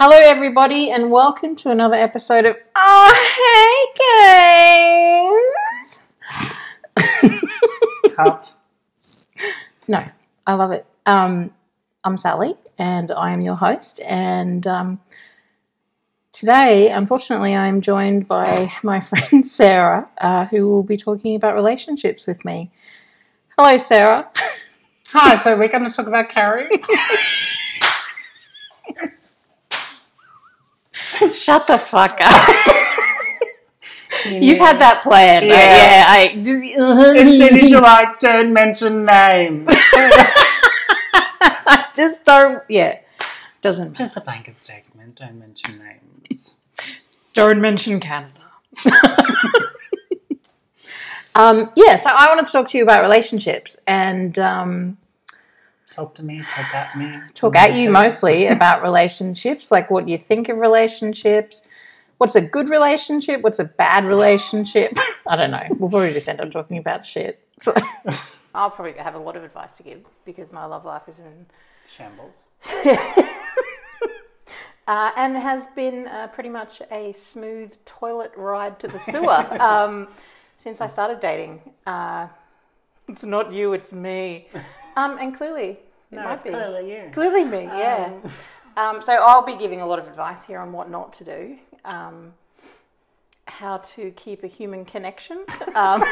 Hello, everybody, and welcome to another episode of Oh Hey Guys. Cut. No, I love it. Um, I'm Sally, and I am your host. And um, today, unfortunately, I'm joined by my friend Sarah, uh, who will be talking about relationships with me. Hello, Sarah. Hi, so we're going to talk about Carrie. Shut the fuck up. You've Yeah. had that plan, right? Yeah. Yeah, I just, soon as you like, don't mention names. I just don't. Yeah, doesn't. Just a blanket statement, don't mention names. Don't mention Canada. um, yeah, so I wanted to talk to you about relationships and um, Talk to me, talk at me. talk at you mostly about relationships, like what you think of relationships. What's a good relationship? What's a bad relationship? I don't know. We'll probably just end up talking about shit. So. I'll probably have a lot of advice to give because my love life is in Shambles. uh, and has been uh, pretty much a smooth toilet ride to the sewer um, since I started dating. Uh, it's not you, it's me. Um, and clearly, it No, might it's be. clearly you. Clearly me, yeah. Um, so I'll be giving a lot of advice here on what not to do, um, how to keep a human connection um,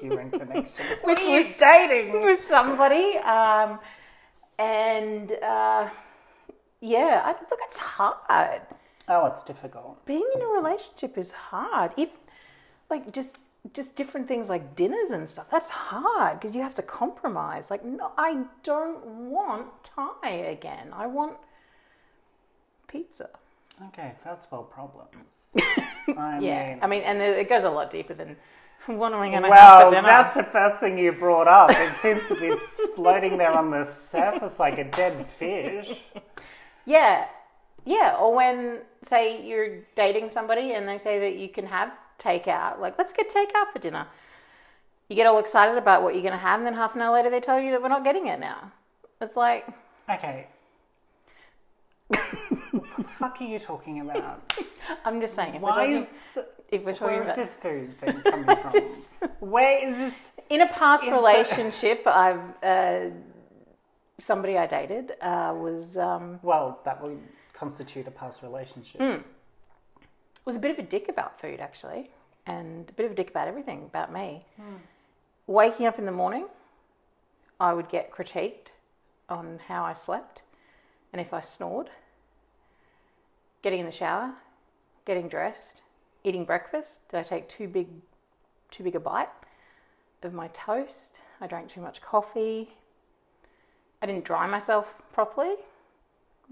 Human connection. with, with dating with somebody, um, and uh, yeah, I, look, it's hard. Oh, it's difficult. Being in a relationship is hard. If like just just different things like dinners and stuff, that's hard because you have to compromise. Like, no, I don't want Thai again. I want pizza. Okay, first world problems. I Yeah, mean, I mean, and it goes a lot deeper than what am I going to have well, dinner? that's the first thing you brought up. It seems to be floating there on the surface like a dead fish. Yeah, yeah. Or when say you're dating somebody and they say that you can have takeout, like let's get takeout for dinner. You get all excited about what you're going to have, and then half an hour later they tell you that we're not getting it now. It's like, Okay. what the fuck are you talking about? I'm just saying, if we're Why talking, is if we're talking where is about this food thing coming from? Where is this? in a past Is relationship, I've uh, somebody I dated uh, was um, Well, that would constitute a past relationship. Hmm. Was a bit of a dick about food actually, and a bit of a dick about everything about me. Hmm. Waking up in the morning, I would get critiqued on how I slept and if I snored. Getting in the shower, getting dressed, eating breakfast. Did I take too big, too big a bite of my toast? I drank too much coffee. I didn't dry myself properly,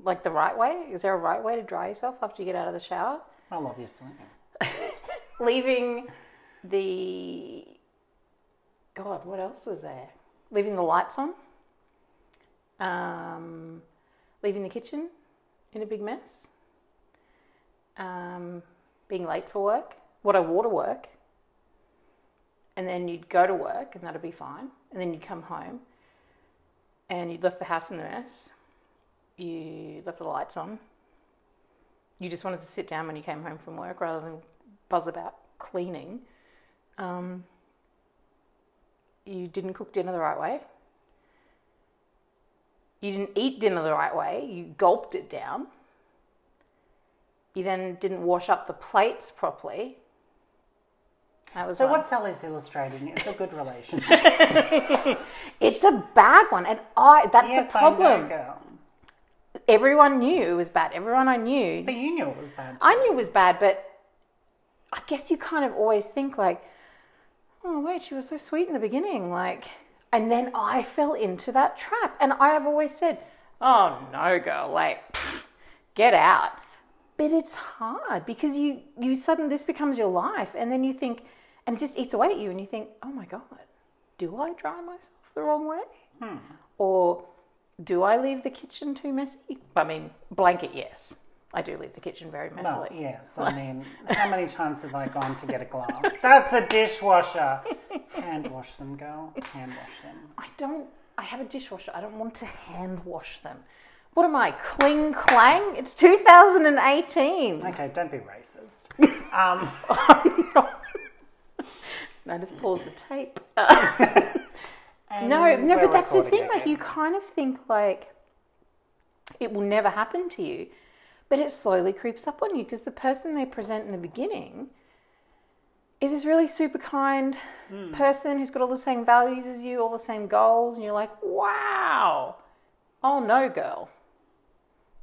like the right way. Is there a right way to dry yourself after you get out of the shower? Well, obviously. leaving the God, what else was there? Leaving the lights on. Um, leaving the kitchen in a big mess. Um, being late for work. What I wore to work. And then you'd go to work and that'd be fine. And then you'd come home and you'd left the house in a mess. You left the lights on. You just wanted to sit down when you came home from work rather than buzz about cleaning. Um, you didn't cook dinner the right way. You didn't eat dinner the right way. You gulped it down. You then didn't wash up the plates properly. That was So one. what Sally's illustrating is a good relationship. It's a bad one, and I. That's yes, the problem. Everyone knew it was bad. Everyone I knew But you knew it was bad. I knew it was bad, but I guess you kind of always think like, oh wait, she was so sweet in the beginning, like, and then I fell into that trap, and I have always said, oh no, girl, like, pff, get out. But it's hard because you you suddenly this becomes your life, and then you think, and it just eats away at you, and you think, oh my god, do I dry myself the wrong way, hmm. or do I leave the kitchen too messy? I mean, blanket, yes. I do leave the kitchen very No, messily. yes. I mean, how many times have I gone to get a glass? That's a dishwasher. Hand wash them, girl. Hand wash them. I don't. I have a dishwasher. I don't want to hand wash them. What am I? Cling clang? It's 2018. Okay, don't be racist. Um, No, just pause the tape. No, no, but that's the thing. Like, you kind of think like it will never happen to you, but it slowly creeps up on you because the person they present in the beginning is this really super kind Hmm. person who's got all the same values as you, all the same goals, and you're like, wow. Oh no, girl.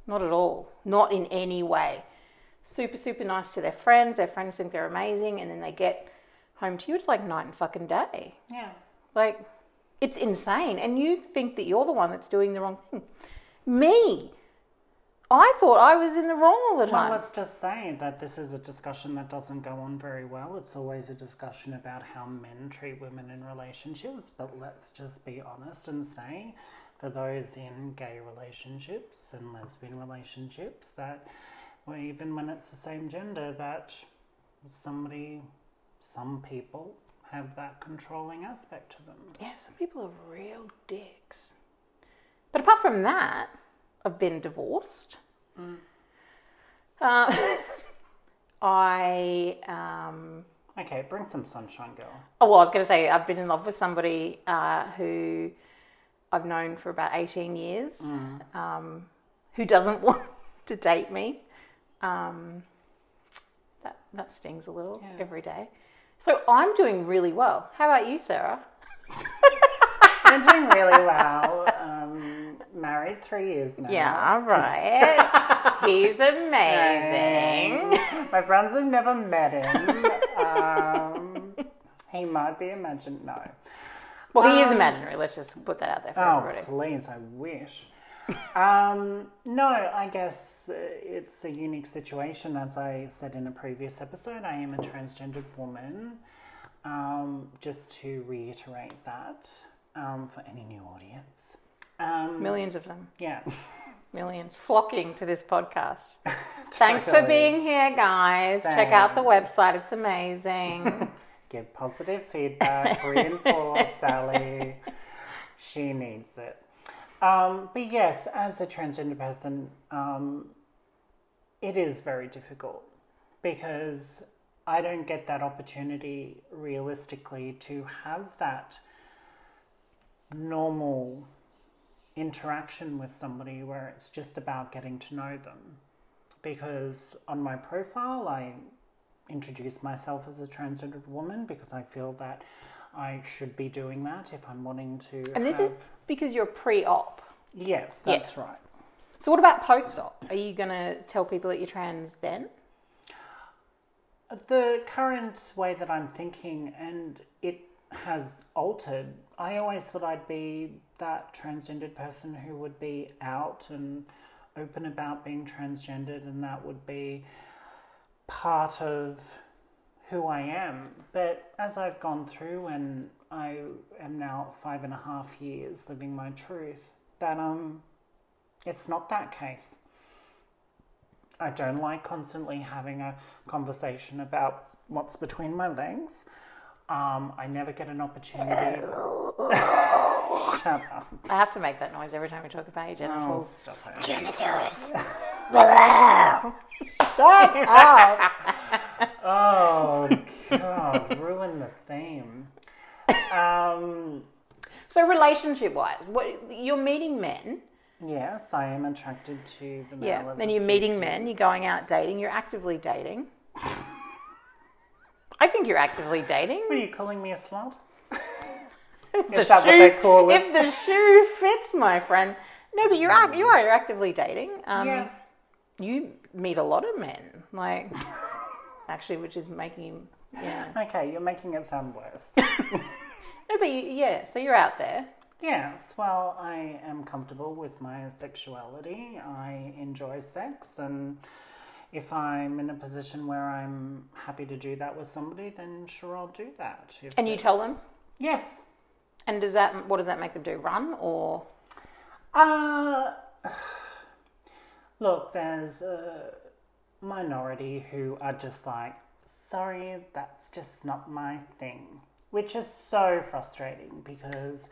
Not at all. Not in any way. Super, super nice to their friends. Their friends think they're amazing, and then they get home to you. It's like night and fucking day. Yeah. Like, it's insane. And you think that you're the one that's doing the wrong thing. Me. I thought I was in the wrong all the time. Well, let's just say that this is a discussion that doesn't go on very well. It's always a discussion about how men treat women in relationships, but let's just be honest and say, for those in gay relationships and lesbian relationships, that well, even when it's the same gender, that somebody, some people have that controlling aspect to them. yeah, some people are real dicks. But apart from that, I've been divorced. Uh, I, um, Okay, bring some sunshine, girl. oh, well, I was going to say, I've been in love with somebody uh, who I've known for about 18 years, um, who doesn't want to date me. Um, that, that stings a little Yeah. every day. So I'm doing really well. How about you, Sarah? I'm doing really well. Um, married three years now. Yeah, all right. He's amazing. My friends have never met him. Um, he might be imagined. No. Well, he is imaginary. Let's just put that out there for Oh, everybody. please, I wish. Um, no, I guess uh, it's a unique situation. As I said in a previous episode, I am a transgendered woman. Um, just to reiterate that um, for any new audience. Um, Millions of them. yeah. Millions flocking to this podcast. Thanks for being here, guys. Check out the website. It's amazing. Give positive feedback, reinforce Sally. She needs it. Um, but yes, as a transgender person, um, it is very difficult because I don't get that opportunity realistically to have that normal interaction with somebody where it's just about getting to know them. Because on my profile, I introduce myself as a transgendered woman because I feel that I should be doing that if I'm wanting to. and this is because you're pre-op. yes, that's right. So what about post-op? Are you going to tell people that you're trans then? The current way that I'm thinking, and it has altered. I always thought I'd be that transgendered person who would be out and open about being transgendered, and that would be part of who I am. But as I've gone through, and I am now five and a half years living my truth, that um, it's not that case. I don't like constantly having a conversation about what's between my legs. Um, I never get an opportunity. Shut up. I have to make that noise every time we talk about your Oh, genitals. stop it. Shut up! Oh, God. Ruin the theme. Um, So relationship-wise, what you're meeting men, yes, I am attracted to the male. yeah. Then you're meeting men. You're going out dating. You're actively dating. I think you're actively dating. What are you calling me a slut? Is that what they call it? If the shoe fits, my friend. No, but you're act- you are you're actively dating. Um, yeah. You meet a lot of men, like actually, which is making him. Yeah. Okay, you're making it sound worse. No, but you, yeah. So you're out there. Yes, well, I am comfortable with my sexuality. I enjoy sex, and if I'm in a position where I'm happy to do that with somebody, then sure, I'll do that. And you tell them. Yes. And does that what does that make them do? Run or Uh, look, there's a minority who are just like, sorry, that's just not my thing, which is so frustrating because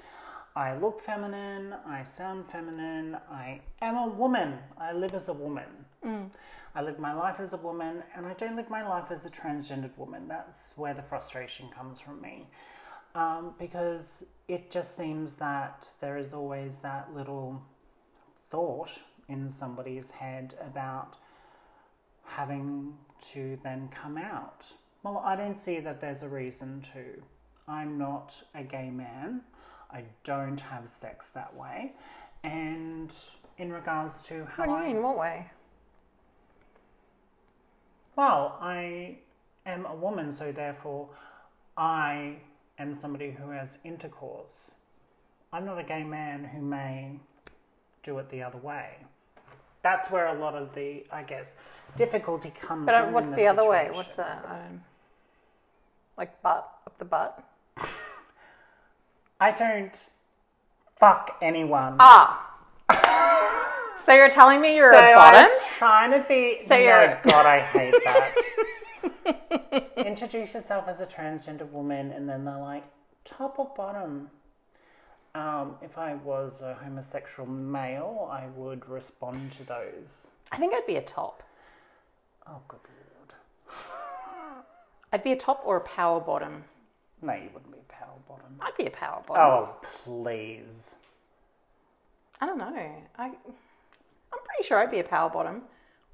I look feminine, I sound feminine, I am a woman, I live as a woman. I live my life as a woman, and I don't live my life as a transgendered woman. That's where the frustration comes from me. Um, because it just seems that there is always that little thought in somebody's head about having to then come out. Well, I don't see that there's a reason to. I'm not a gay man. I don't have sex that way. And in regards to how What do you I mean? What way? well, I am a woman, so therefore I am somebody who has intercourse. I'm not a gay man who may do it the other way. That's where a lot of the, I guess, difficulty comes from. But uh, what's the, other way? What's that? Um, like butt up the butt. I don't fuck anyone. Ah. so you're telling me you're so a I bottom? was trying to be. So no, you're- God, I hate that. Introduce yourself as a transgender woman, and then they're like, top or bottom. Um, if I was a homosexual male, I would respond to those. I think I'd be a top. Oh, good lord. I'd be a top or a power bottom. No, you wouldn't be a power bottom. I'd be a power bottom. Oh, please. I don't know. I, I'm pretty sure I'd be a power bottom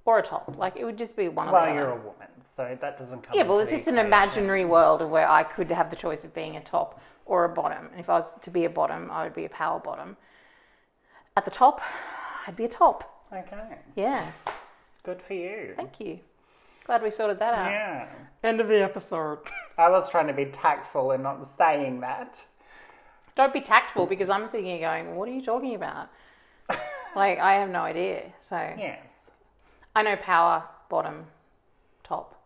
or a top. Like it would just be one of Well, the you're other. a woman, so that doesn't come. Yeah, well, into it's the just an equation. imaginary world of where I could have the choice of being a top or a bottom. And if I was to be a bottom, I would be a power bottom. At the top, I'd be a top. Okay, Yeah. good for you. Thank you. Glad we sorted that out. Yeah. End of the episode. I was trying to be tactful and not saying that. Don't be tactful because I'm sitting here going, what are you talking about? like, I have no idea. So Yes. I know power, bottom, top.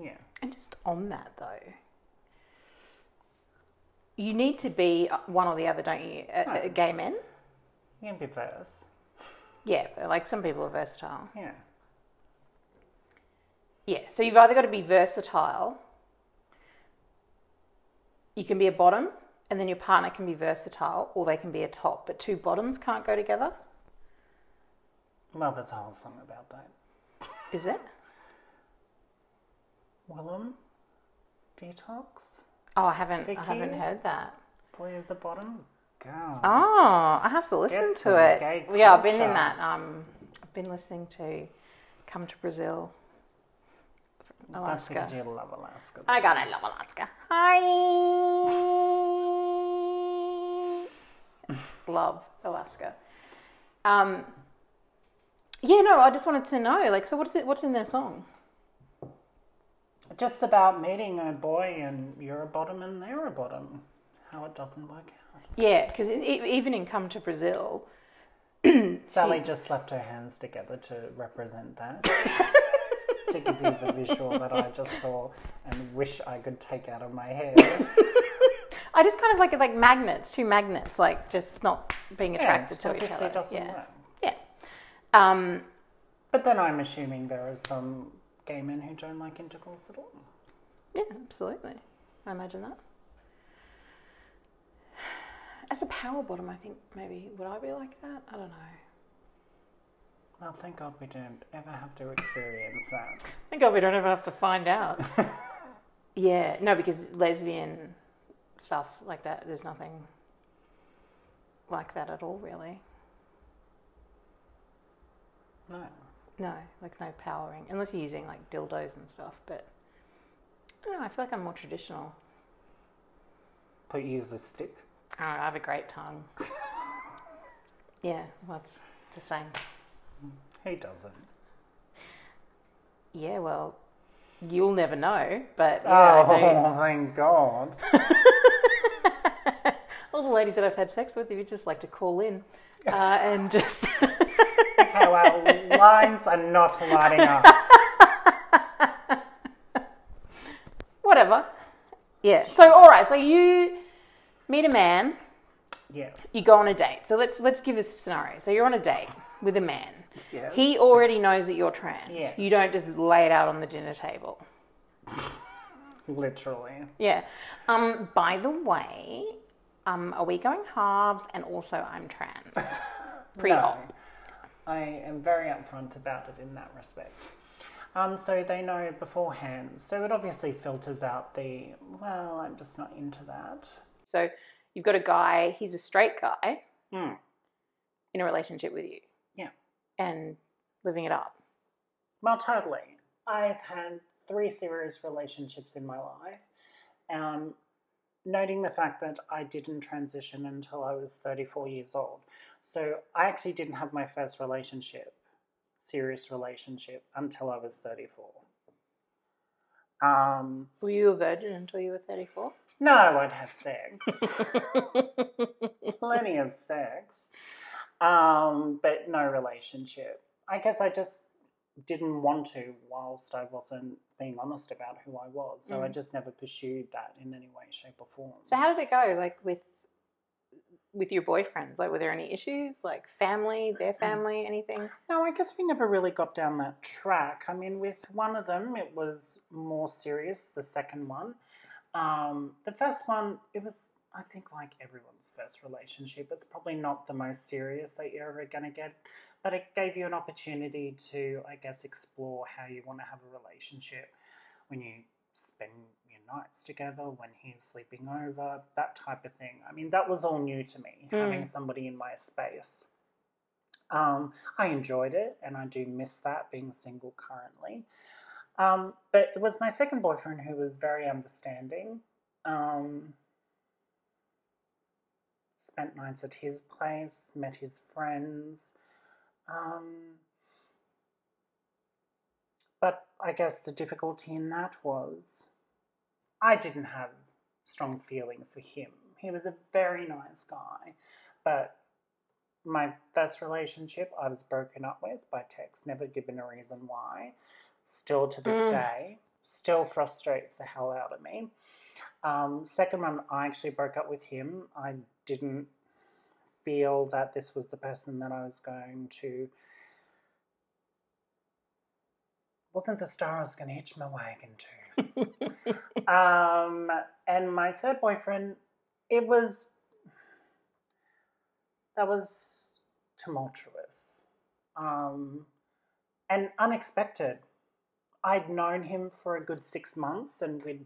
Yeah. And just on that though, you need to be one or the other, don't you? Uh, gay men? You can be verse. Yeah, but, like some people are versatile. Yeah. Yeah, so you've either got to be versatile, you can be a bottom, and then your partner can be versatile, or they can be a top, but two bottoms can't go together, Well, there's a whole song about that. is it? Willam, Detox, Oh, I haven't, I haven't heard that. boy is the bottom. Girl. Oh, I have to listen Get to it. Yeah, I've been in that. Um, I've been listening to "Come to Brazil," That's Alaska. because you love Alaska. I gotta love Alaska. Hi. love Alaska. Um, yeah, no, I just wanted to know, like, so what's it? What's in their song? Just about meeting a boy and you're a bottom and they're a bottom. How it doesn't work out. Yeah, because even in "Come to Brazil," Sally just slapped her hands together to represent that. to give you the visual that I just saw and wish I could take out of my head. I just kind of like it, like magnets, two magnets, like just not being attracted it to each other. doesn't yeah, work. Um, But then I'm assuming there are some gay men who don't like intercourse at all. Yeah, absolutely. I imagine that. As a power bottom, I think maybe would I be like that? I don't know. Well, thank God we don't ever have to experience that. Thank God we don't ever have to find out. yeah, no, because lesbian stuff like that, there's nothing like that at all, really. No. No, like no powering, unless you're using like dildos and stuff. But I don't know. I feel like I'm more traditional. But use a stick. I don't know, I have a great tongue. yeah, well, that's just saying. Who doesn't? Yeah, well, you'll never know, but Oh, yeah, thank God. I. All the ladies that I've had sex with, if you just like to call in uh, and just. Okay, well, lines are not lighting up. Whatever. Yeah. So, all right. So you meet a man, Yes. you go on a date. So let's let's give us a scenario. So you're on a date with a man. Yes. He already knows that you're trans. Yes. You don't just lay it out on the dinner table. Literally. Yeah. Um. By the way, Um, are we going halves? And also, I'm trans. Pre-op. No, I am very upfront about it in that respect. Um, so they know beforehand. So it obviously filters out the, well, I'm just not into that. So you've got a guy. He's a straight guy Mm. in a relationship with you. Yeah. And living it up. Well, totally. I've had three serious relationships in my life. Um, noting the fact that I didn't transition until I was 34 years old. So I actually didn't have my first relationship, serious relationship, until I was 34. Um, Were you a virgin until you were 34? no, I'd had sex, plenty of sex, um, but no relationship. I guess I just didn't want to whilst I wasn't being honest about who I was. So I Mm. just never pursued that in any way, shape, or form. So how did it go? Like with with your boyfriends? Like were there any issues? Like family, their family, anything? No, I guess we never really got down that track. I mean, with one of them, it was more serious, the second one. Um, the first one, it was, I think, like everyone's first relationship. It's probably not the most serious that you're ever going to get, but it gave you an opportunity to, I guess, explore how you want to have a relationship when you spend your nights together, when he's sleeping over, that type of thing. I mean, that was all new to me, having somebody in my space. Um, I enjoyed it, and I do miss that being single currently. Um, but it was my second boyfriend who was very understanding. Um, spent nights at his place, met his friends. Um, but I guess the difficulty in that was I didn't have strong feelings for him. He was a very nice guy, but my first relationship I was broken up with by text, never given a reason why. Still to this Mm. day, still frustrates the hell out of me. Um, second one, I actually broke up with him. I didn't feel that this was the person that I was going to. Wasn't the star I was going to hitch my wagon to. Um, and my third boyfriend, it was that was tumultuous um, and unexpected. I'd known him for a good six months, and we'd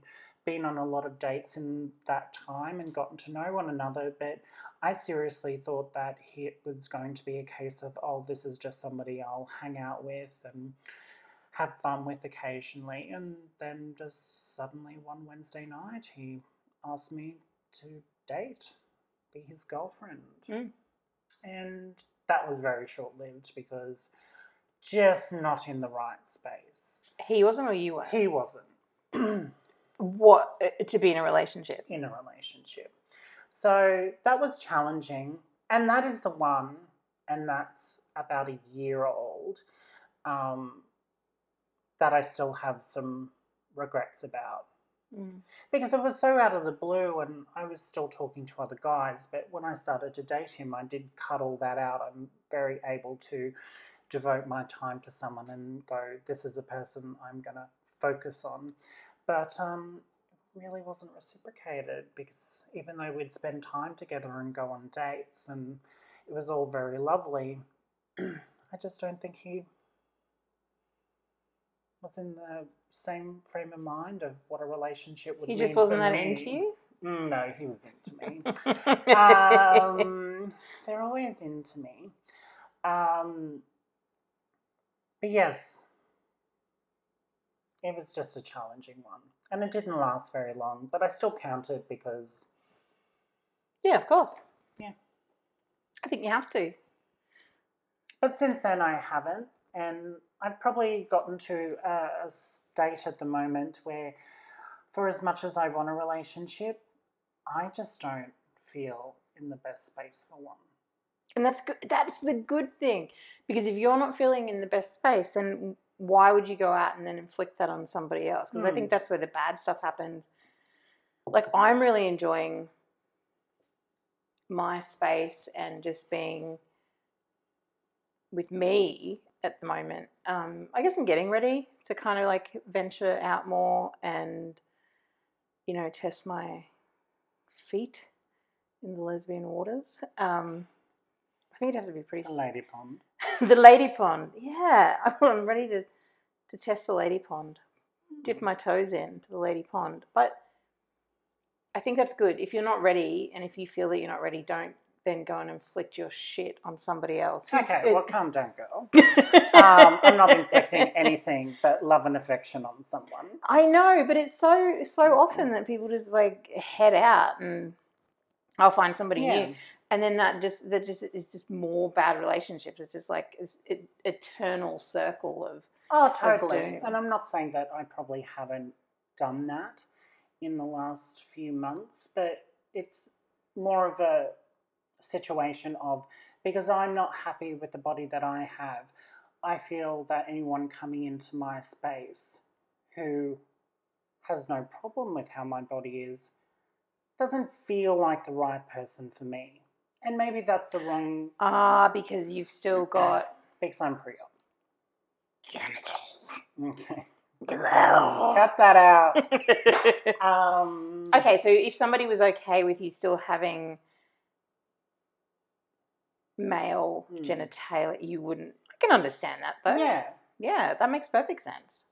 been on a lot of dates in that time and gotten to know one another. But I seriously thought that he it was going to be a case of, oh, this is just somebody I'll hang out with and have fun with occasionally. And then just suddenly one Wednesday night, he asked me to date, be his girlfriend. Mm. And that was very short lived because just not in the right space. he wasn't or you were? He wasn't what uh, to be in a relationship? in a relationship. So that was challenging. And that is the one, and that's about a year old, um, that I still have some regrets about. Mm. Because it was so out of the blue, and I was still talking to other guys. But when I started to date him, I did cut all that out. I'm very able to devote my time to someone and go, this is a person I'm going to focus on. But um, it really wasn't reciprocated because even though we'd spend time together and go on dates, and it was all very lovely, I just don't think he was in the same frame of mind of what a relationship would He just wasn't that me. into you. Mm, no, he was into me. um, they're always into me. Um, but yes, it was just a challenging one. And it didn't last very long, but I still count it because, yeah, of course. Yeah. I think you have to. but since then I haven't. And I've probably gotten to a, a state at the moment where, for as much as I want a relationship, I just don't feel in the best space for one. And that's good. That's the good thing because if you're not feeling in the best space, then why would you go out and then inflict that on somebody else? Because I Hmm. think that's where the bad stuff happens. Like I'm really enjoying my space and just being with me at the moment. Um, I guess I'm getting ready to kind of like venture out more and you know test my feet in the lesbian waters. Um, I think it'd have to be pretty. The lady pond. the lady pond. Yeah, I'm ready to to test the lady pond. Dip my toes in to the lady pond, but I think that's good. If you're not ready, and if you feel that you're not ready, don't then go and inflict your shit on somebody else. Okay, it- well, calm down, girl. Um, I'm not inflicting anything but love and affection on someone. I know, but it's so so often that people just like head out and I'll find somebody Yeah. new, and then that just that just is just more bad relationships. It's just like it's it, eternal circle of Oh, totally. doom. And I'm not saying that I probably haven't done that in the last few months, but it's more of a situation of because I'm not happy with the body that I have, I feel that anyone coming into my space who has no problem with how my body is doesn't feel like the right person for me. And maybe that's the wrong ah because you've still got because I'm pre op. Okay. Cut that out. Um, okay, so if somebody was okay with you still having male Hmm. genitalia, you wouldn't. I can understand that though. Yeah. yeah, that makes perfect sense.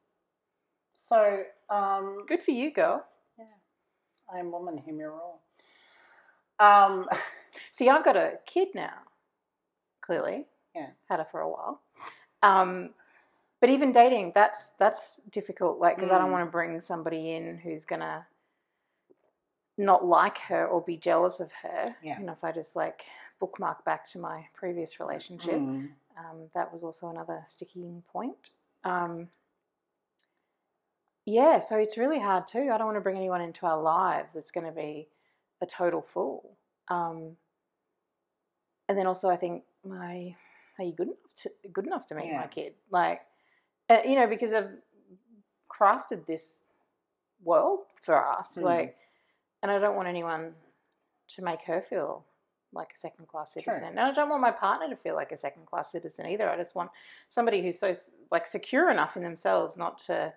So, um, Good for you, girl. yeah, I'm woman, hear me roar. Um, See, I've got a kid now. Clearly, Yeah. had her for a while. Um, but even dating, that's that's difficult. Like, because I don't Mm. want to bring somebody in who's gonna not like her or be jealous of her. Yeah. You know, if I just like bookmark back to my previous relationship, mm, um, that was also another sticking point. Um, yeah, so it's really hard too. I don't want to bring anyone into our lives It's going to be a total fool. Um, and then also, I think my are you good enough to good enough to meet Yeah. my kid? Like, uh, you know, because I've crafted this world for us, Mm. like, and I don't want anyone to make her feel like a second class citizen. And I don't want my partner to feel like a second class citizen either. I just want somebody who's so like secure enough in themselves not to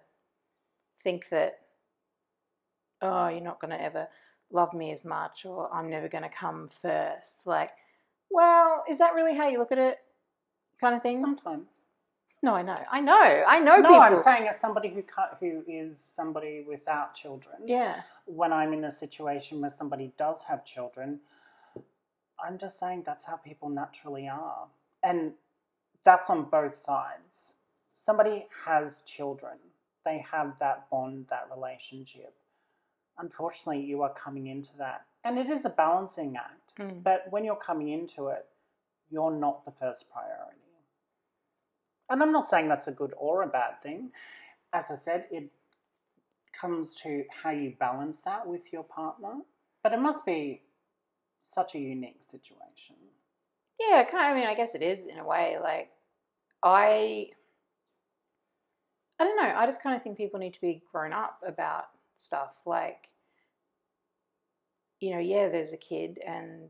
think that oh, you're not going to ever love me as much or I'm never going to come first. Like, well, is that really how you look at it? Kind of thing? sometimes. No, I know. I know. I know No, people. I'm saying as somebody who who is somebody without children. yeah. When I'm in a situation where somebody does have children, I'm just saying that's how people naturally are, and that's on both sides. Somebody has children; they have that bond, that relationship. Unfortunately, you are coming into that, and it is a balancing act. Mm. But when you're coming into it, you're not the first priority. And I'm not saying that's a good or a bad thing. As I said, it comes to how you balance that with your partner. But it must be such a unique situation. Yeah, kind of, I mean, I guess it is in a way. Like, I, I don't know. I just kind of think people need to be grown up about stuff. Like, you know, yeah, there's a kid and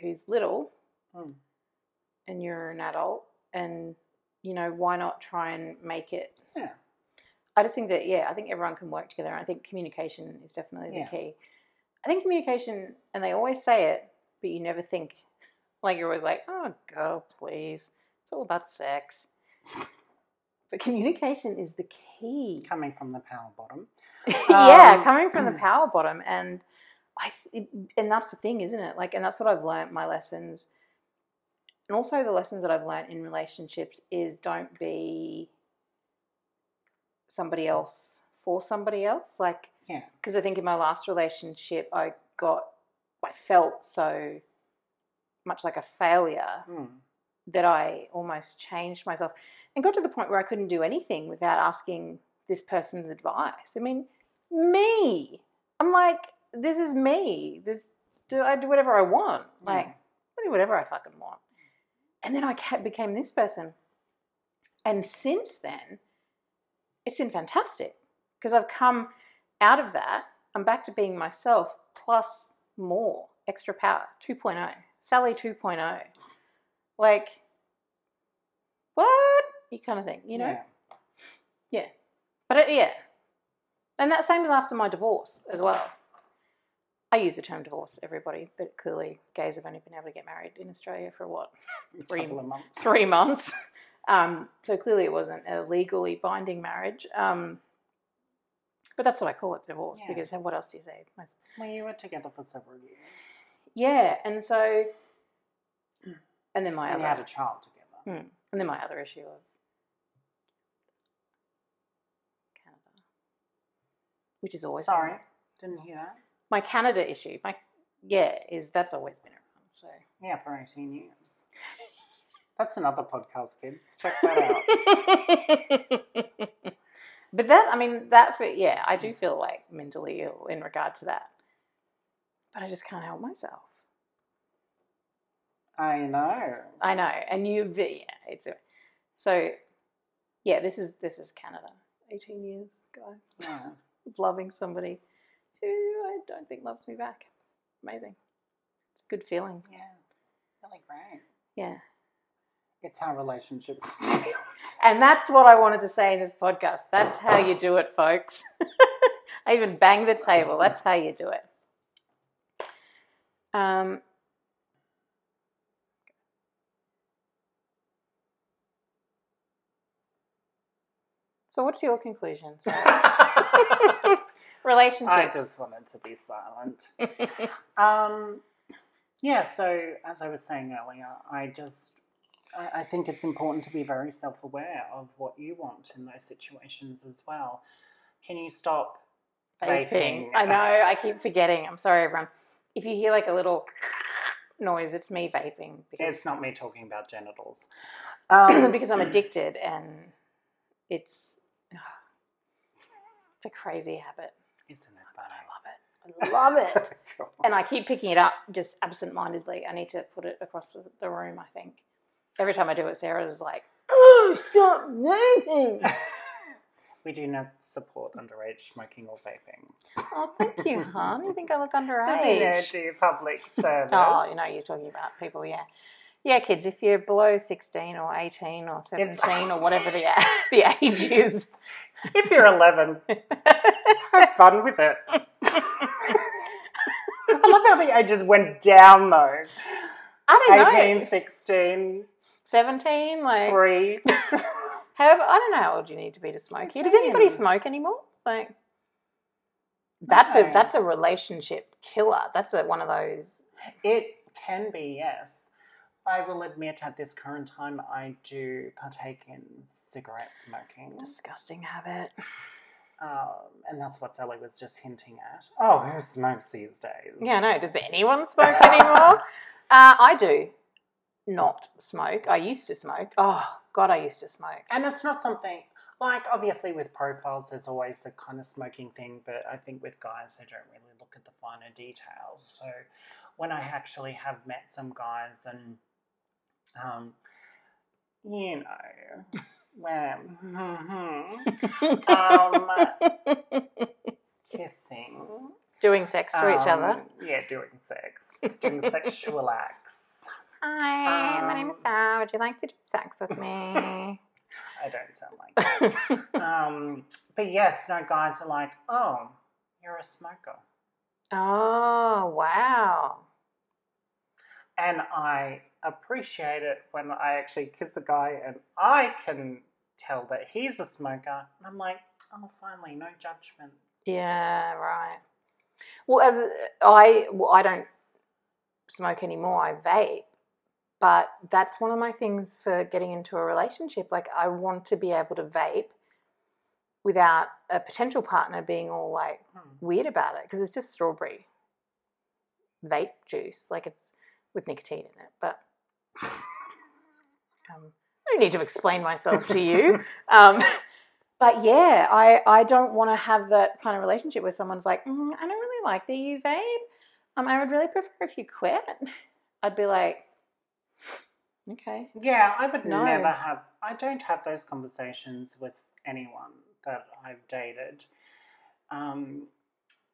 who's little, Mm. and you're an adult, and you know, why not try and make it? Yeah. I just think that yeah, I think everyone can work together. and I think communication is definitely the Yeah. key. I think communication, and they always say it, but you never think like you're always like, oh, girl, please, it's all about sex. But communication is the key. Coming from the power bottom. yeah, Um, coming from the power bottom, and I, th- and that's the thing, isn't it? Like, and that's what I've learned. My lessons, and also the lessons that I've learned in relationships is don't be somebody else for somebody else. Like, Yeah. because I think in my last relationship, I got, I felt so much like a failure Mm. that I almost changed myself and got to the point where I couldn't do anything without asking this person's advice. I mean, me. I'm like, this is me. This do I do whatever I want? Like, Yeah. I do whatever I fucking want. And then I became this person. And since then, it's been fantastic because I've come out of that. I'm back to being myself plus more extra power 2.0. Sally 2.0. Like, what? You kind of thing, you know? Yeah. But it, yeah. And that same was after my divorce as well. I use the term divorce, everybody, but clearly gays have only been able to get married in Australia for what Three- couple of months. three months. Um, so clearly it wasn't a legally binding marriage. Um, but that's what I call it, divorce, Yeah. because what else do you say? Well, you were together for several years. Yeah, and so, and then my and you had other, a child together. hmm, and then my other issue of Canada, which is always Sorry, didn't hear that. My Canada issue. My yeah, is that's always been around. So. Yeah, for 18 years. That's another podcast, kids. Check that out. but that, I mean, that for yeah, I do feel like mentally ill in regard to that, but I just can't help myself. I know. I know, and you, yeah, it's a, so. Yeah, this is this is Canada. Eighteen years, guys, Yeah. loving somebody who I don't think loves me back. Amazing. It's a good feeling. yeah. Really great. Yeah. It's how relationships. And that's what I wanted to say in this podcast. That's how you do it, folks. I even bang the table. That's how you do it. Um, so, what's your conclusion? Relationships. I just wanted to be silent. Um, yeah, so as I was saying earlier, I just I, I think it's important to be very self-aware of what you want in those situations as well. Can you stop vaping. vaping? I know. I keep forgetting. I'm sorry, everyone. If you hear like a little noise, it's me vaping because It's not me talking about genitals. Um, because I'm addicted and it's it's a crazy habit. isn't it? Oh but? I love it. I love it. And I keep picking it up just absent-mindedly. I need to put it across the, the room. I think every time I do it, Sarah's like, "Oh, stop vaping!" we do not support underage smoking or vaping. oh, thank you, hon. You think I look As you know, underage? do public service. Oh, you know, you're talking about people, yeah. Yeah, kids, if you're below 16 or 18 or 17 or whatever the, the age is, If you're 11, have fun with it. I love how the ages went down though. I don't 18, know. 16, 17, like, 3. however, I don't know how old you need to be to smoke here. Does anybody smoke anymore? Like, that's a that's a relationship killer. That's a, one of those. It can be, yes. I will admit at this current time I do partake in cigarette smoking. Disgusting habit. Um, and that's what Sally was just hinting at. Oh, who smokes these days? Yeah, no. Does anyone smoke anymore? uh, I do not smoke. I used to smoke. Oh God, I used to smoke. And it's not something like obviously with profiles there's always the kind of smoking thing, but I think with guys they don't really look at the finer details. So when I actually have met some guys and um you know where um kissing Doing sex to each other. um, Yeah, doing sex. Doing sexual acts. Hi, my name is Um, Sarah. Would you like to do sex with me? I don't sound like that. Um, but yes, no, guys are like, oh, you're a smoker. oh, wow. And I appreciate it when I actually kiss a guy and I can tell that he's a smoker. And I'm like, oh, finally, no judgment. Yeah, right. Well, as I well, I don't smoke anymore. I vape, but that's one of my things for getting into a relationship. Like, I want to be able to vape without a potential partner being all like Hmm. weird about it because it's just strawberry vape juice. Like it's with nicotine in it, but um, I don't need to explain myself to you. Um, but yeah, I, I don't want to have that kind of relationship where someone's like, mm, I don't really like the you vape. Um, I would really prefer if you quit. I'd be like, okay. Yeah, I would No. never have, I don't have those conversations with anyone that I've dated. Um,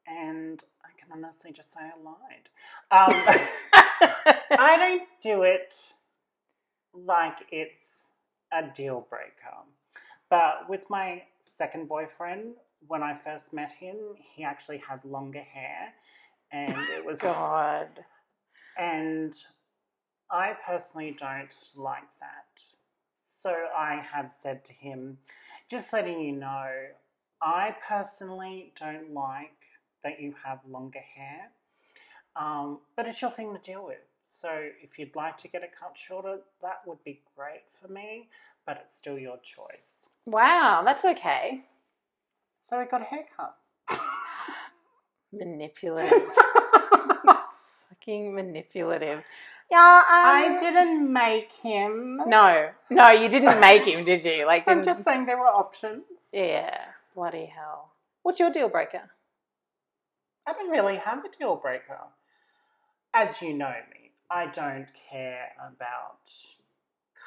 and I can honestly just say I lied. Um, I don't do it like it's a deal breaker. But with my second boyfriend, when I first met him, he actually had longer hair and it was God. and I personally don't like that. So I have said to him, just letting you know, I personally don't like that you have longer hair, um, but it's your thing to deal with. So if you'd like to get it cut shorter, that would be great for me, but it's still your choice. Wow, that's okay. So I got a haircut. Manipulative. Fucking manipulative. Yeah, um, I didn't make him. No, no, you didn't make him, did you? Like, I'm just saying there were options. yeah. Bloody hell. What's your deal breaker? I don't really have a deal breaker. As you know me, I don't care about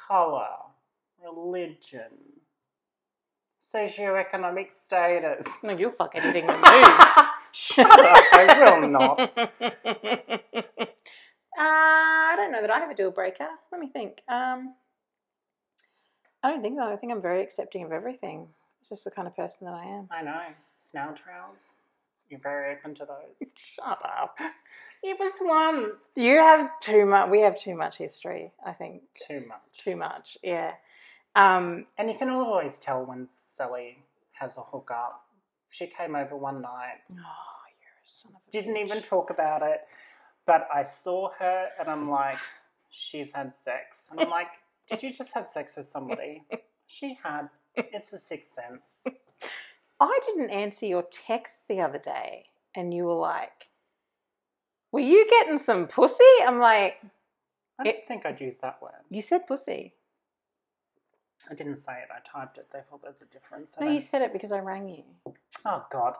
colour, religion, socioeconomic status. No, you'll fuck anything that moves. Shut up, I will not. uh, I don't know that I have a deal breaker. Let me think. Um, I don't think so. I think I'm very accepting of everything. It's just the kind of person that I am. I know. Snail trails. You're very open to those. Shut up. It was once. You have too much. We have too much history. I think Too much. too much. Yeah. Um, And you can always tell when Sally has a hookup. She came over one night, oh, you're a son of a didn't bitch. even talk about it, but I saw her and I'm like, she's had sex. And I'm like, did you just have sex with somebody? She had. It's a sixth sense. I didn't answer your text the other day, and you were like, "Were you getting some pussy?" I'm like, I don't think I'd use that word. "You said pussy." I didn't say it, I typed it, therefore there's a difference. No, you said it because I rang you. Oh, God.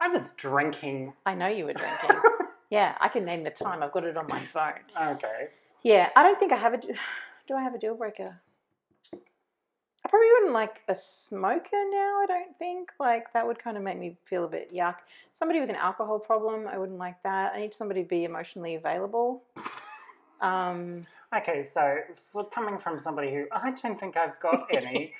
I was drinking. I know you were drinking. yeah, I can name the time. I've got it on my phone. Okay. Yeah, I don't think I have a. Do I have a deal breaker? Probably wouldn't like a smoker now. I don't think like that would kind of make me feel a bit yuck. Somebody with an alcohol problem, I wouldn't like that. I need somebody to be emotionally available. Um, Okay, so for coming from somebody who I don't think I've got any,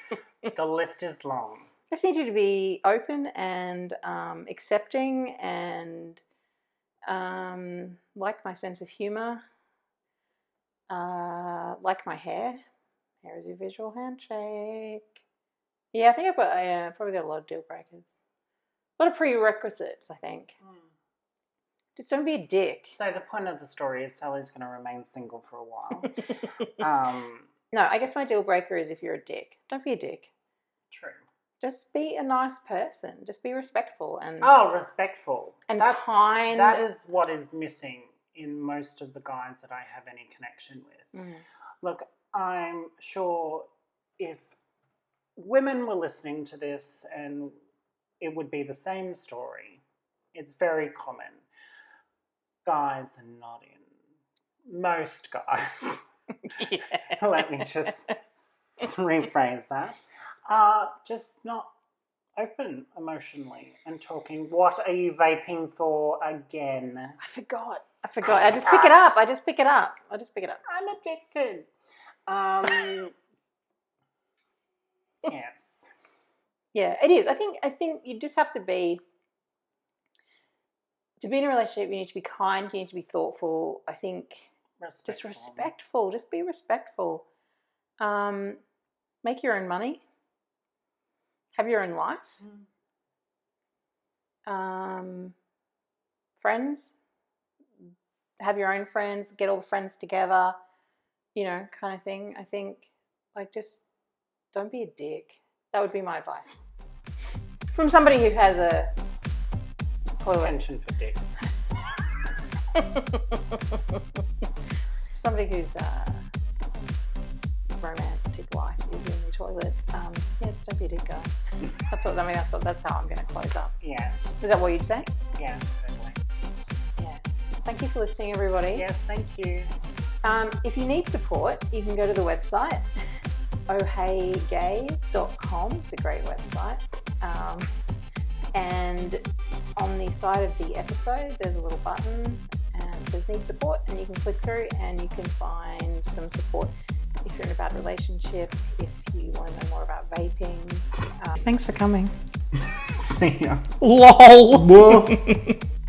the list is long. I just need you to be open and um, accepting and um, like my sense of humor, uh, like my hair. Is your visual handshake. Yeah, I think I've got, I uh, probably got a lot of deal breakers. A lot of prerequisites, I think. Just don't be a dick. So the point of the story is Sally's going to remain single for a while. um, no, I guess my deal breaker is if you're a dick. Don't be a dick. true. Just be a nice person. Just be respectful and Oh, respectful. And That's, kind. That is what is missing in most of the guys that I have any connection with. Mm. Look, I'm sure if women were listening to this and it would be the same story, it's very common. Guys are not in. Most guys, yeah. let me just rephrase that, are just not open emotionally and talking. What are you vaping for again? I forgot. I forgot. I just pick it up. I just pick it up. I just pick it up. I'm addicted. Um, yes. Yeah, it is. I think. I think you just have to be. To be in a relationship, you need to be kind. You need to be thoughtful. I think respectful. just Respectful. Just be respectful. Um, make your own money. Have your own life. Mm. Um, friends. Have your own friends. Get all the friends together. You know, kind of thing. I think, like, just don't be a dick. That would be my advice. From somebody who has a toilet. Pension for dicks. somebody whose uh, romantic life is in the toilet. Um, yeah, just don't be a dick, guys. That's what I mean. That's what, that's how I'm going to close up. Yeah, Is that what you'd say? yeah. Yeah. Thank you for listening, everybody. Yes, thank you. Um, if you need support, you can go to the website ohheygays.com. It's a great website. Um, and on the side of the episode, there's a little button and it says need support, and you can click through and you can find some support if you're in a bad relationship, if you want to know more about vaping. Um, thanks for coming. See ya. LOL.